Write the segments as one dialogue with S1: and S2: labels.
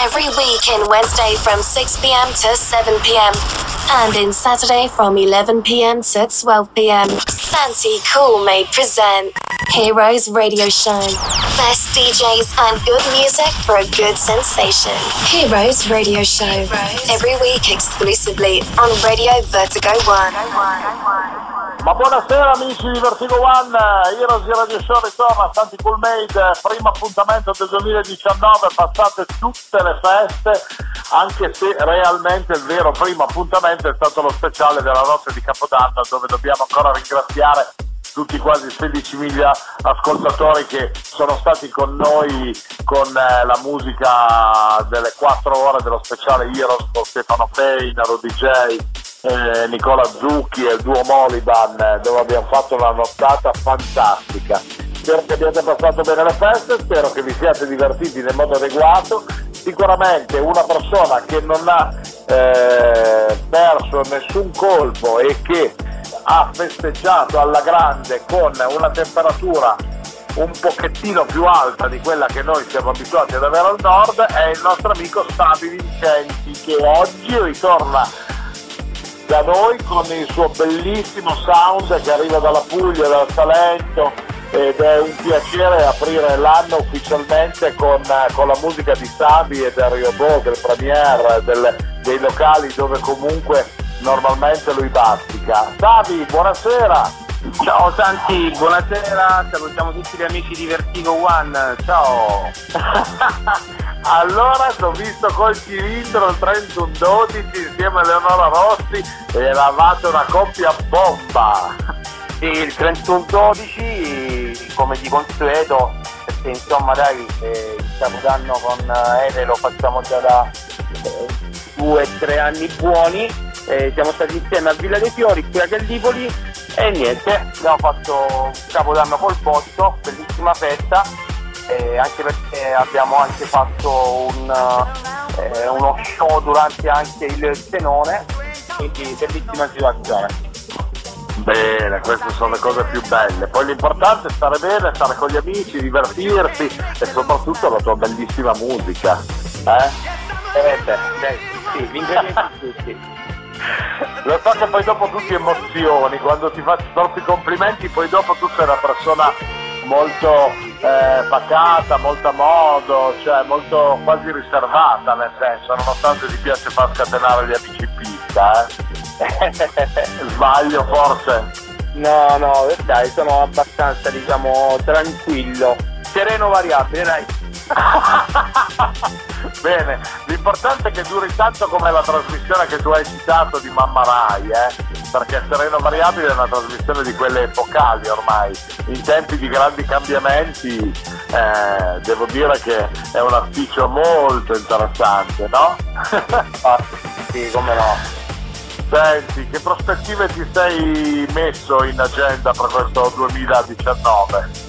S1: Every week in Wednesday from 6 pm to 7 pm. And in Saturday from 11 pm to 12 pm. Santi Cool may present Heroes Radio Show. Best DJs and good music for a good sensation. Heroes Radio Show. Every week exclusively on Radio Vertigo One.
S2: Ma buonasera amici di Vertigo One, Heroes Radio Show ritorna a Santi Cool Made, primo appuntamento del 2019, passate tutte le feste, anche se realmente il vero primo appuntamento è stato lo speciale della notte di Capodanno dove dobbiamo ancora ringraziare tutti quasi 16.000 ascoltatori che sono stati con noi con eh, la musica delle 4 ore dello speciale Heroes con Stefano Payne, Rudy J, eh, Nicola Zucchi e il duo Moliban eh, dove abbiamo fatto una nottata fantastica. Spero che abbiate passato bene le feste, spero che vi siate divertiti nel modo adeguato. Sicuramente una persona che non ha eh, perso nessun colpo e che ha festeggiato alla grande con una temperatura un pochettino più alta di quella che noi siamo abituati ad avere al nord è il nostro amico Sabi Vincenti che oggi ritorna da noi con il suo bellissimo sound che arriva dalla Puglia, dal Salento ed è un piacere aprire l'anno ufficialmente con, con la musica di Sabi e del Riobò, del Premier, del, dei locali dove comunque normalmente lui bazzica. Sabi, buonasera!
S3: Ciao Santi, buonasera, salutiamo tutti gli amici di Vertigo One, ciao!
S2: allora ti ho visto col cilindro 3112 insieme a Leonora Rossi e eravate una coppia bomba!
S3: Sì, il 3112 come di consueto, perché insomma dai, eh, il capodanno con Ele lo facciamo già da eh, due o tre anni buoni, eh, siamo stati insieme a Villa dei Fiori, qui a Gallipoli e niente, abbiamo fatto un capodanno col posto, bellissima festa, anche perché abbiamo anche fatto un, eh, uno show durante anche il tenone, quindi bellissima situazione.
S2: Bene, queste sono le cose più belle. Poi l'importante è stare bene, stare con gli amici, divertirsi e soprattutto la tua bellissima musica. Eh?
S3: Eh beh, beh sì, gli ingredienti tutti.
S2: Lo so che poi dopo tu ti emozioni, quando ti faccio troppi complimenti, poi dopo tu sei una persona molto eh, pacata, molto a modo, cioè molto quasi riservata nel senso, nonostante ti piace far scatenare gli amici in pista, eh? Sbaglio forse?
S3: No, no, dai, sono abbastanza, diciamo, tranquillo, sereno variabile, dai.
S2: Bene, l'importante è che duri tanto come la trasmissione che tu hai citato di Mamma Rai, eh? perché Sereno Variabile è una trasmissione di quelle epocali ormai, in tempi di grandi cambiamenti eh, devo dire che è un afficio molto interessante, no?
S3: ah, sì, come no.
S2: Senti, che prospettive ti sei messo in agenda per questo 2019?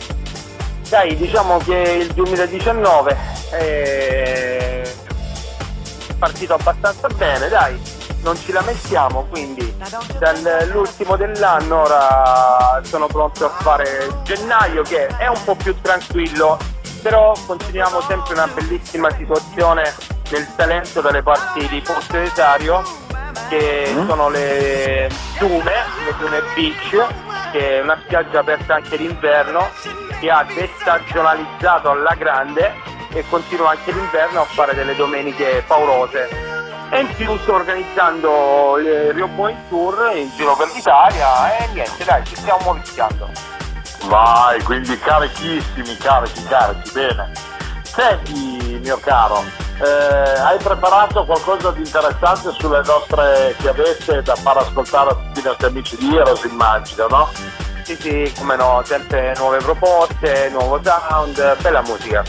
S3: Dai, diciamo che il 2019 è partito abbastanza bene, dai, non ci lamentiamo, quindi dall'ultimo dell'anno ora sono pronto a fare gennaio che è un po' più tranquillo, però continuiamo sempre una bellissima situazione nel Salento dalle parti di Porto Esario che mm. sono le dune, le dune beach, che è una spiaggia aperta anche d'inverno che ha destagionalizzato alla grande e continua anche l'inverno a fare delle domeniche paurose. E in più sto organizzando il Rio Boy Tour in giro per l'Italia e niente dai, ci stiamo rischiando.
S2: Vai, quindi carichissimi, carichi, carichi, bene. Senti, mio caro, eh, hai preparato qualcosa di interessante sulle nostre chiavette da far ascoltare a tutti i nostri amici di Heroes, immagino, no?
S3: Sì, sì, come no, sempre nuove proposte, nuovo sound, bella musica.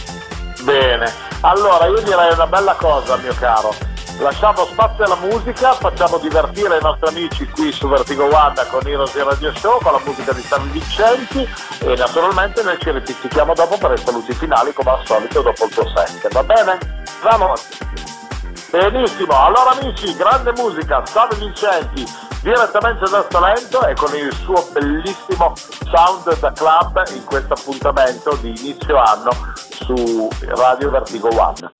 S2: Bene, allora io direi una bella cosa, mio caro. Lasciamo spazio alla musica, facciamo divertire i nostri amici qui su Vertigo One con Heroes e Radio Show, con la musica di San Vincenti e naturalmente noi ci ripizzichiamo dopo per i saluti finali come al solito dopo il tuo set, va bene?
S3: Vamos!
S2: Benissimo, allora amici, grande musica, San Vincenti, direttamente dal Salento e con il suo bellissimo sound da club in questo appuntamento di inizio anno su Radio Vertigo One.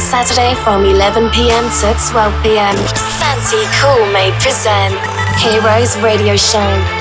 S1: Saturday from 11 pm to 12 pm. Santi Cool may present Heroes Radio Show.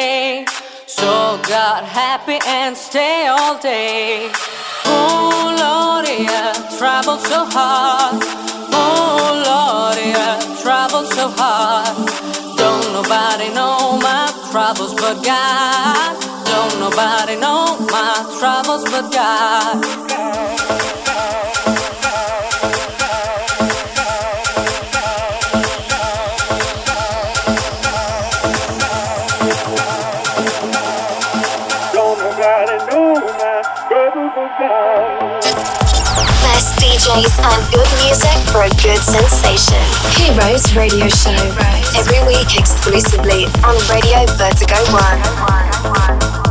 S4: day. So God happy and stay all day. Oh Lord, yeah, traveled so hard.
S5: Oh Lord, yeah, traveled so hard. Don't nobody know my troubles but God. Don't nobody know my troubles but God. Best
S4: DJs and good music for a good sensation. Heroes Radio Show. Every week exclusively on Radio Vertigo 1.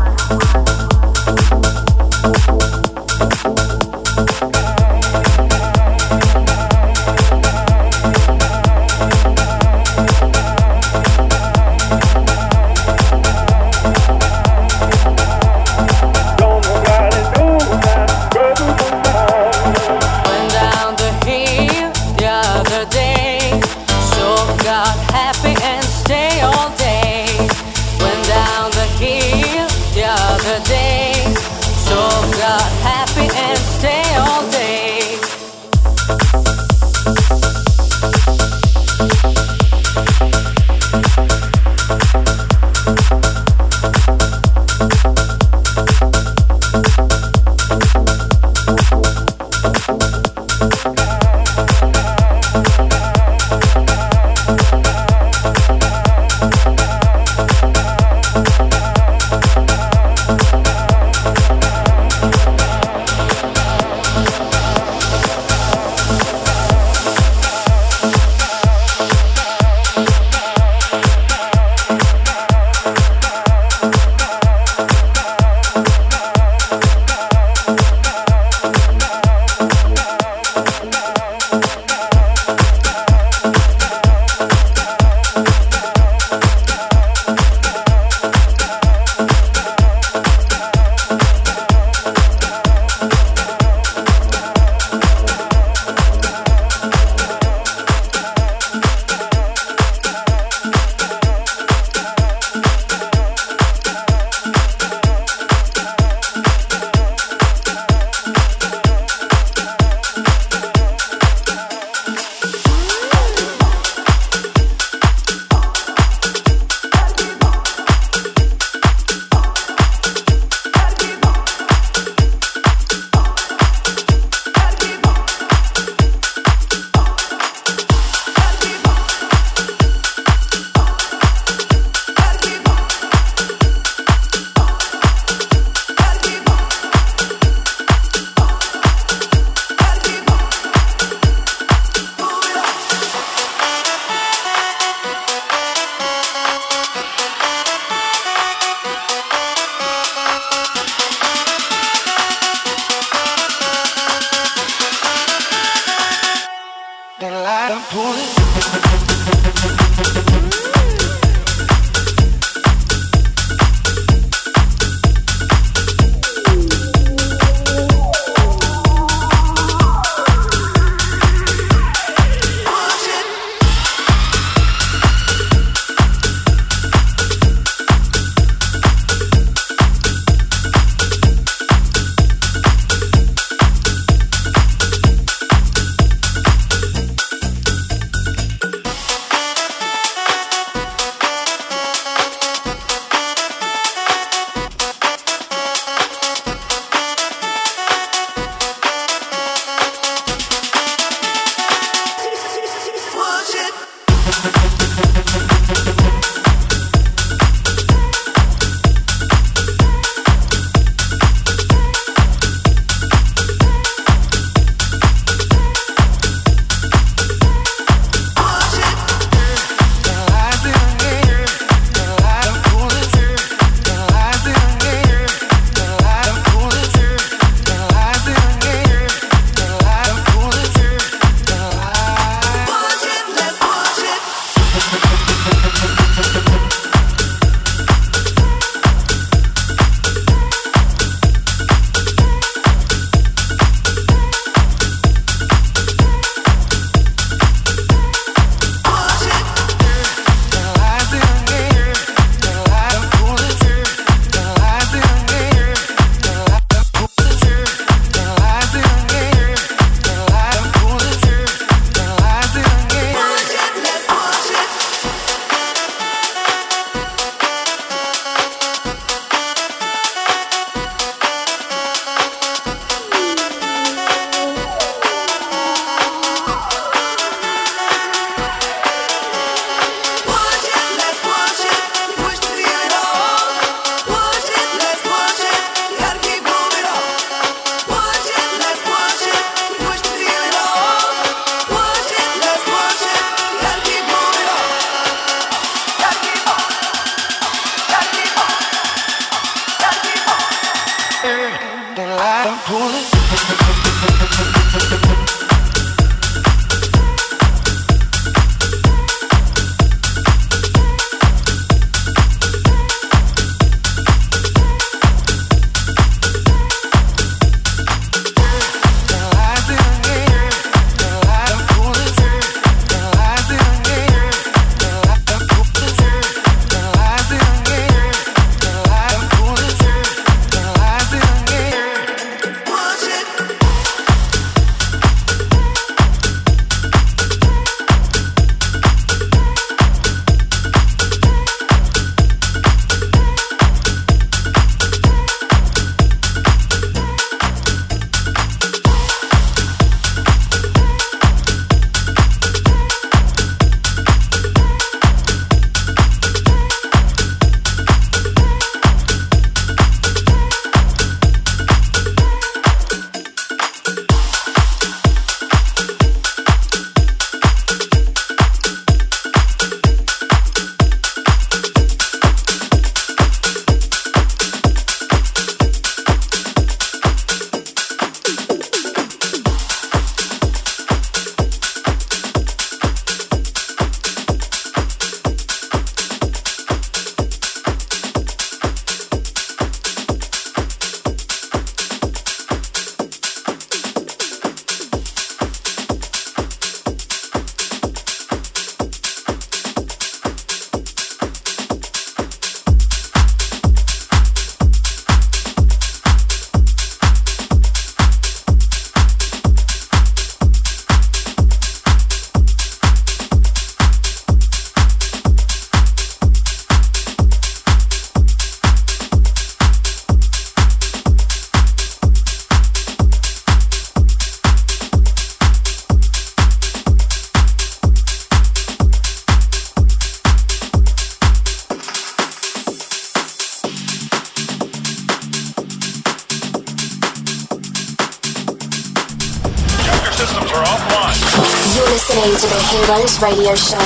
S6: Radio show.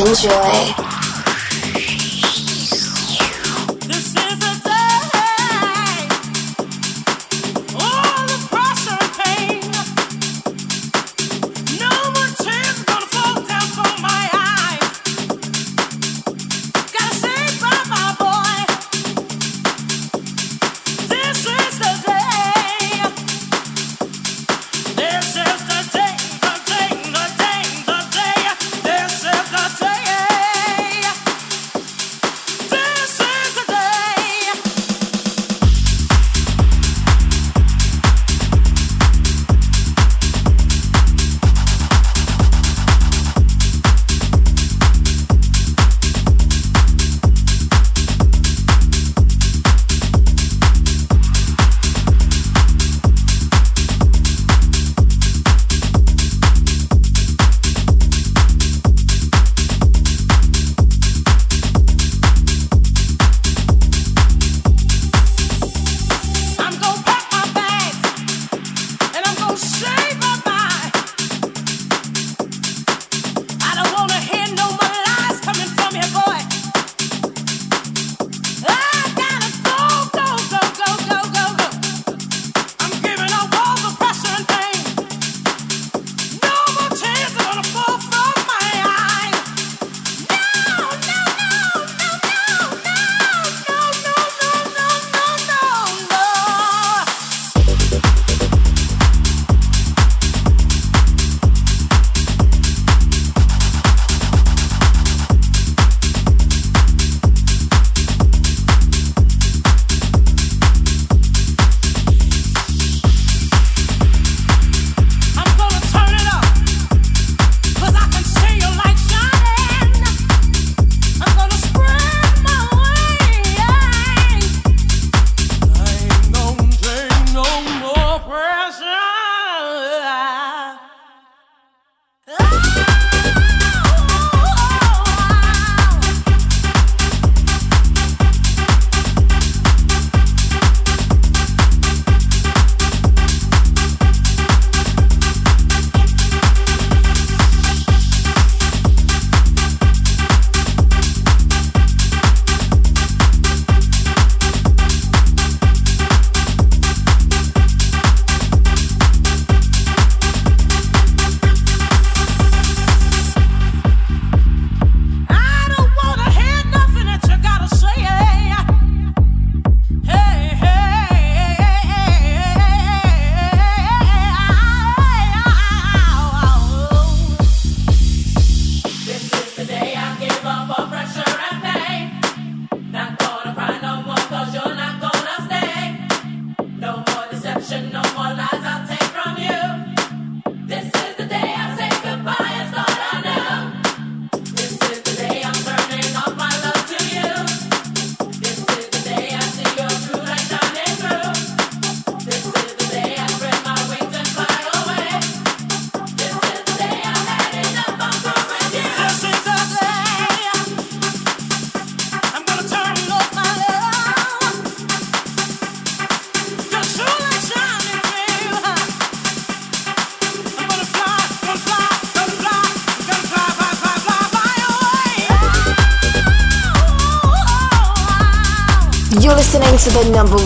S6: Enjoy.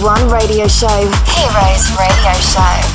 S6: One radio show, Heroes
S1: Radio Show.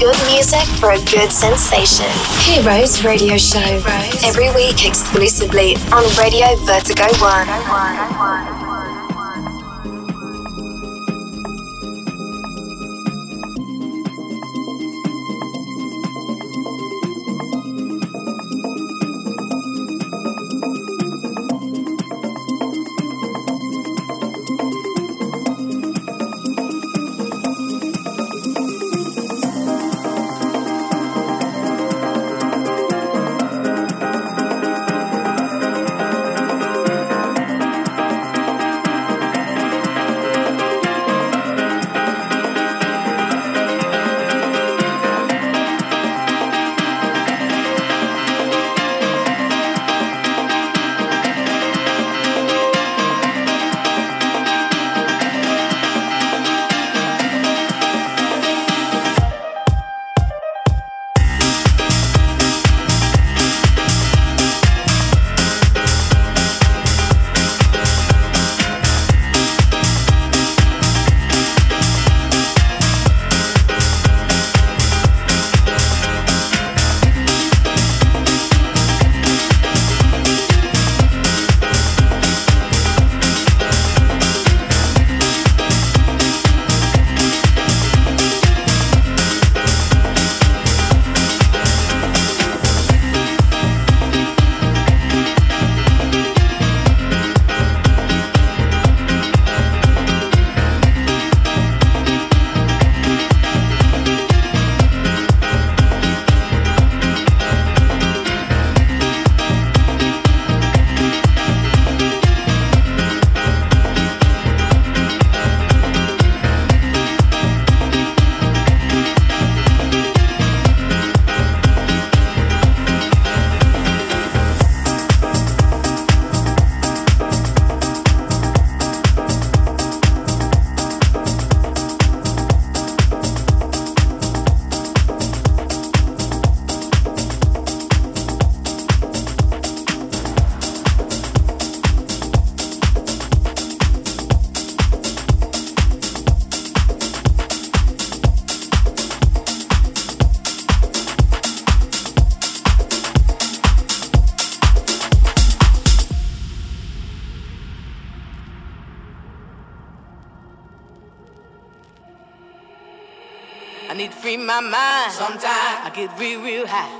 S1: Good music for a good sensation. Heroes Radio Show. Every week exclusively on Radio Vertigo 1.
S6: I get real, real high.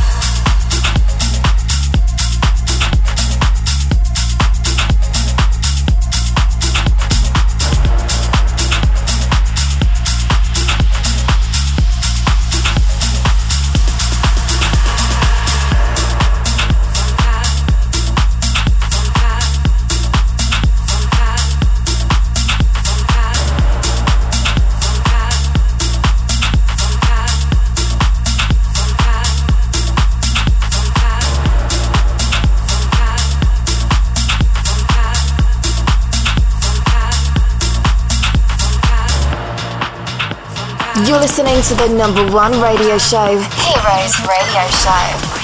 S1: listening to the number one radio show, Heroes Radio Show.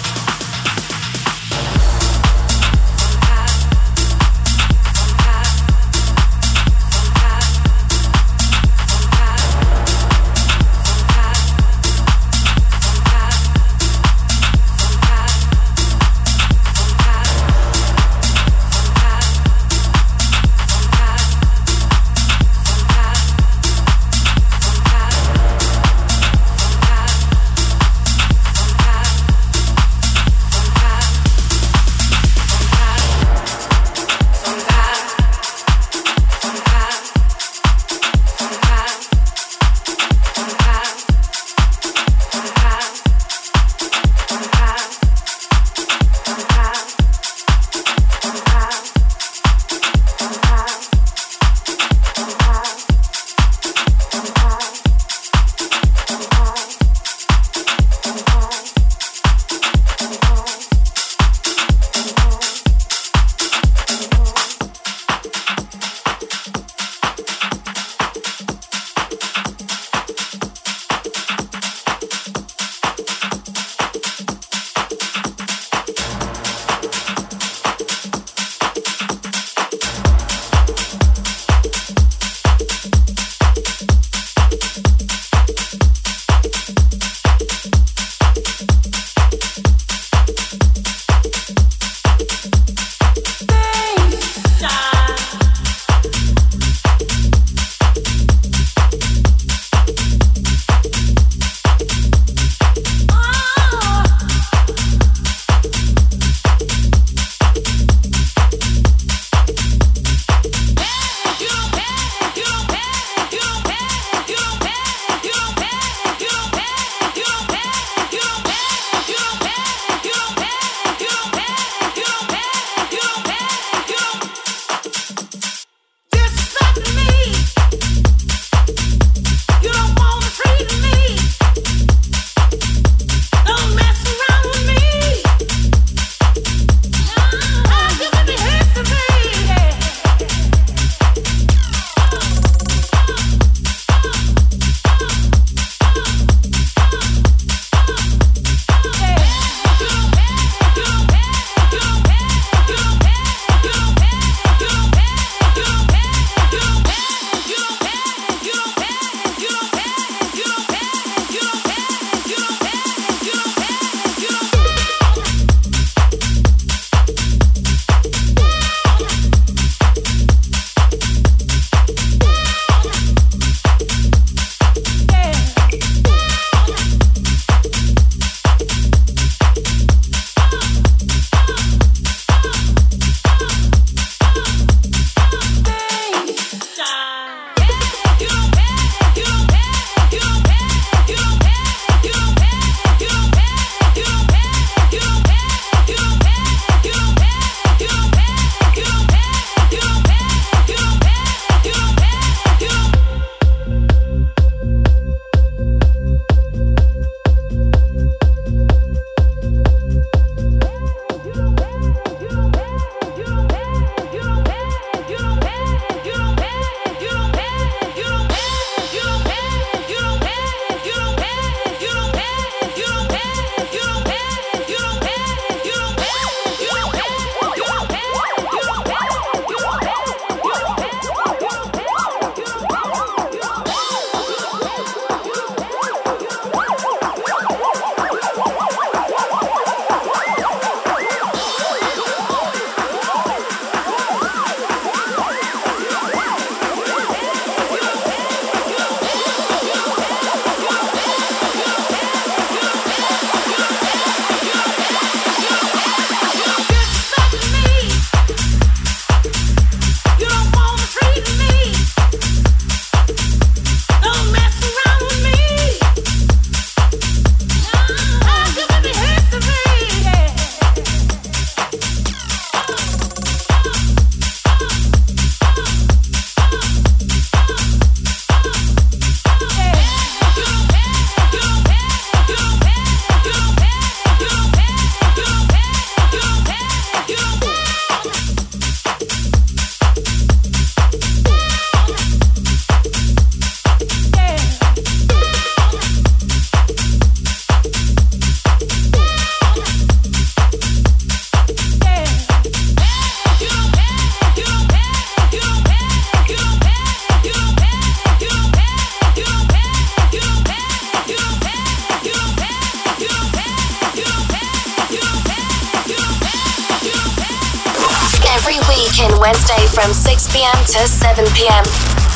S1: 6 pm to 7 pm.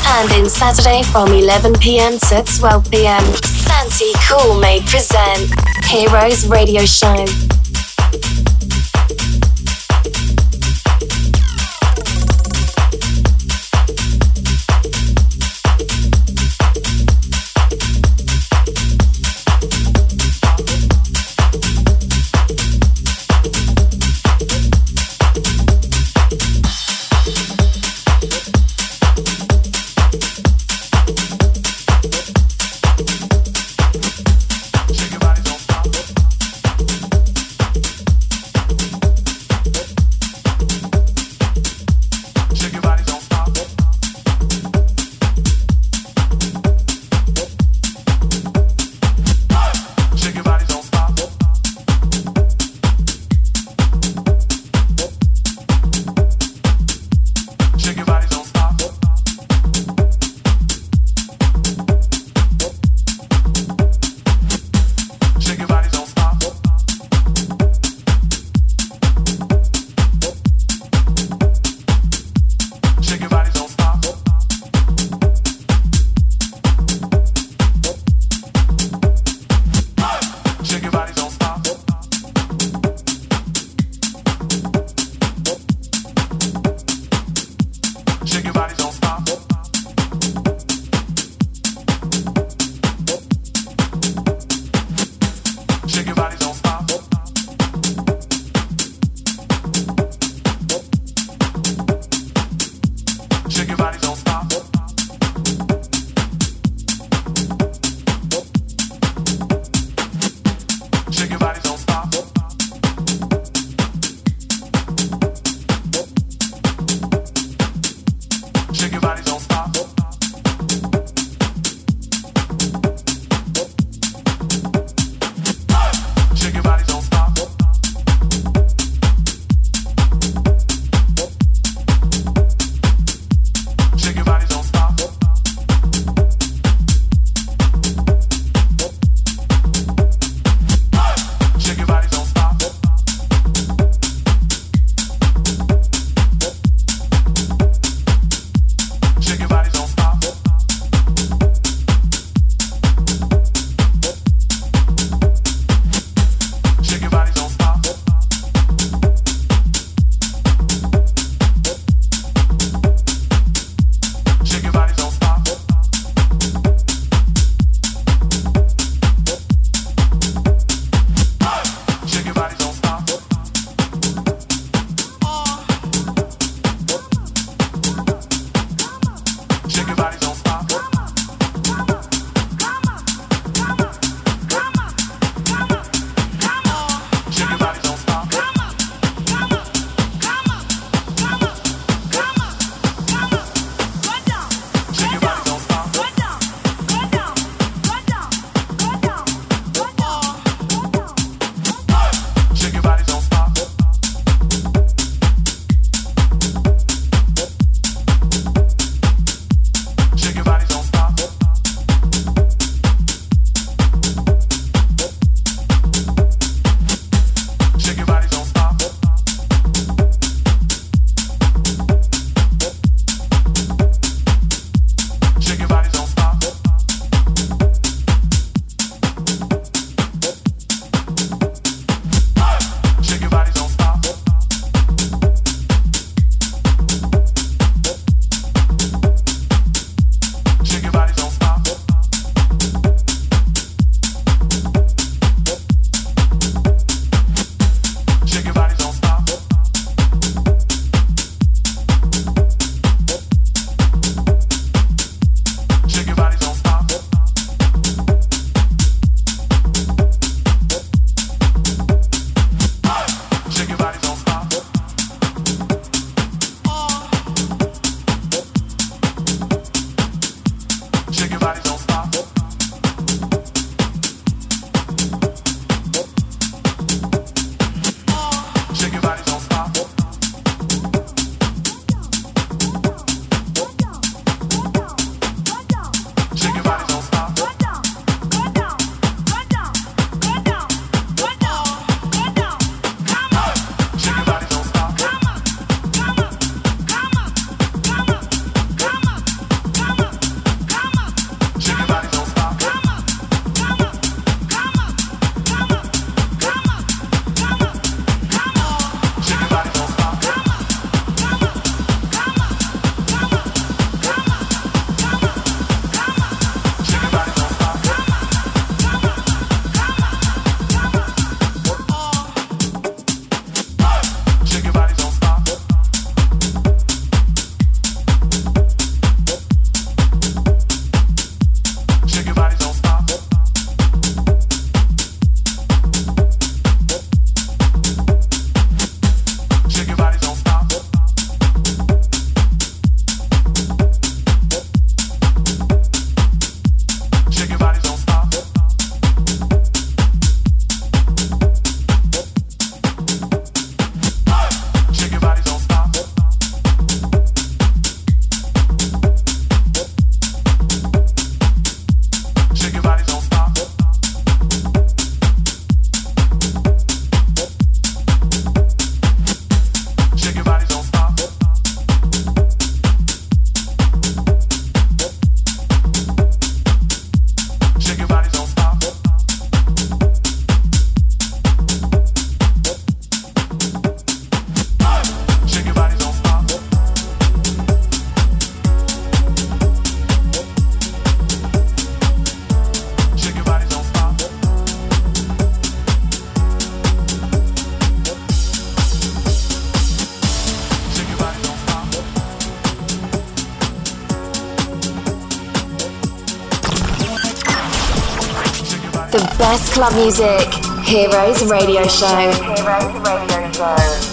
S1: And in Saturday from 11 pm to 12 pm. Santi Cool may present Heroes Radio Show. Club music. Heroes Radio Show.
S7: Heroes Radio Show.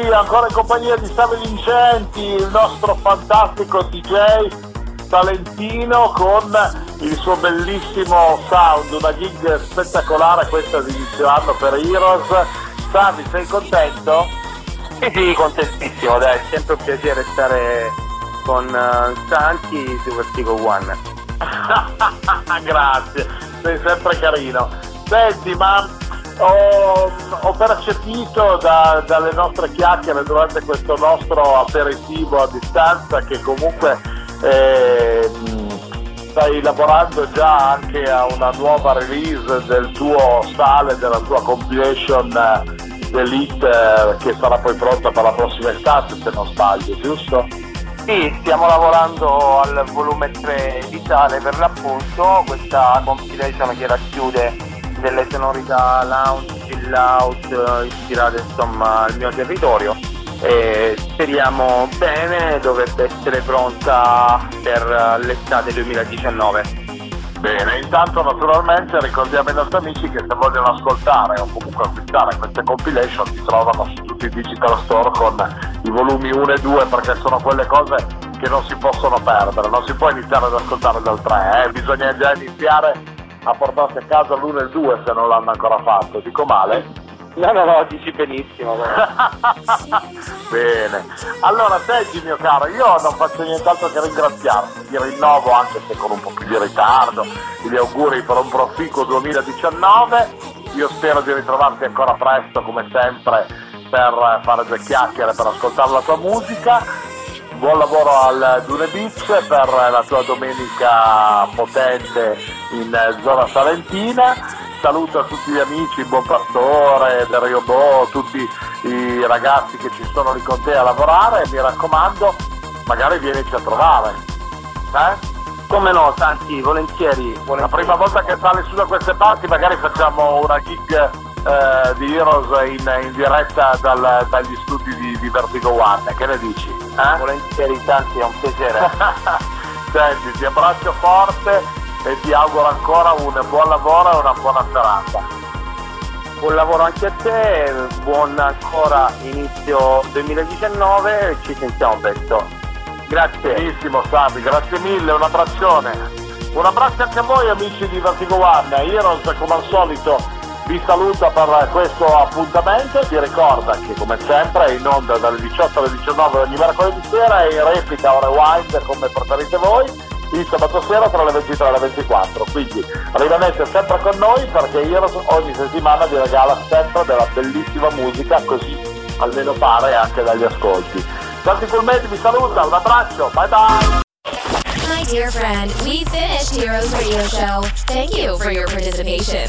S2: Ancora in compagnia di Save Vincenti, il nostro fantastico DJ talentino con il suo bellissimo sound, una gig spettacolare questa di inizio anno per Heroes. Savi, sei contento?
S3: Sì, sì, contentissimo, dai, è sempre un piacere stare con uh, Santi su Vertigo One.
S2: Grazie, sei sempre carino. Senti, ma ho, ho percepito da, dalle nostre chiacchiere durante questo nostro aperitivo a distanza che comunque eh, stai lavorando già anche a una nuova release del tuo sale, della tua compilation Elite eh, che sarà poi pronta per la prossima estate se non sbaglio, giusto?
S3: Sì, stiamo lavorando al volume 3 di sale per l'appunto, questa compilation che racchiude delle sonorità lounge, chill out, eh, ispirate insomma al mio territorio e speriamo bene, dovrebbe essere pronta per l'estate 2019.
S2: Bene, intanto naturalmente ricordiamo ai nostri amici che se vogliono ascoltare o comunque acquistare queste compilation si trovano su tutti i digital store con i volumi 1 e 2 perché sono quelle cose che non si possono perdere, non si può iniziare ad ascoltare dal 3, eh? bisogna già iniziare a portarsi a casa l'uno e il due se non l'hanno ancora fatto. Dico male?
S3: No, no, no, dici benissimo.
S2: Bene. Allora, senti mio caro, io non faccio nient'altro che ringraziarti. Ti rinnovo, anche se con un po' più di ritardo, gli auguri per un proficuo 2019. Io spero di ritrovarti ancora presto, come sempre, per fare due chiacchiere, per ascoltare la tua musica buon lavoro al Dune Beach per la tua domenica potente in zona salentina. Saluto a tutti gli amici, Buon Pastore, del Rio Bo, tutti i ragazzi che ci sono lì con te a lavorare mi raccomando, magari vienici a trovare. Eh?
S3: Come no, Santi, volentieri, volentieri.
S2: La prima volta che sali su da queste parti magari facciamo una gig eh, di Heroes in, in diretta dal, dagli studi di, di, Vertigo One, che ne dici?
S3: Eh? Volentieri Santi, è un piacere.
S2: Senti, ti abbraccio forte e ti auguro ancora un buon lavoro e una buona serata.
S3: Buon lavoro anche a te, buon ancora inizio 2019 ci sentiamo presto. Grazie.
S2: Benissimo Sabi, grazie mille, un abbraccione. Un abbraccio anche a voi amici di Vertigo One. Heroes come al solito vi saluta per questo appuntamento e vi ricorda che come sempre è in onda dalle 18 alle 19 ogni mercoledì sera e in replica o rewind come preferite voi il sabato sera tra le 23 e le 24 quindi rimanete sempre con noi perché Heroes ogni settimana vi regala sempre della bellissima musica così almeno pare anche dagli ascolti Santi Culmetti vi saluta un abbraccio bye bye
S8: My dear friend, we finished Heroes Radio Show. Thank you for your participation.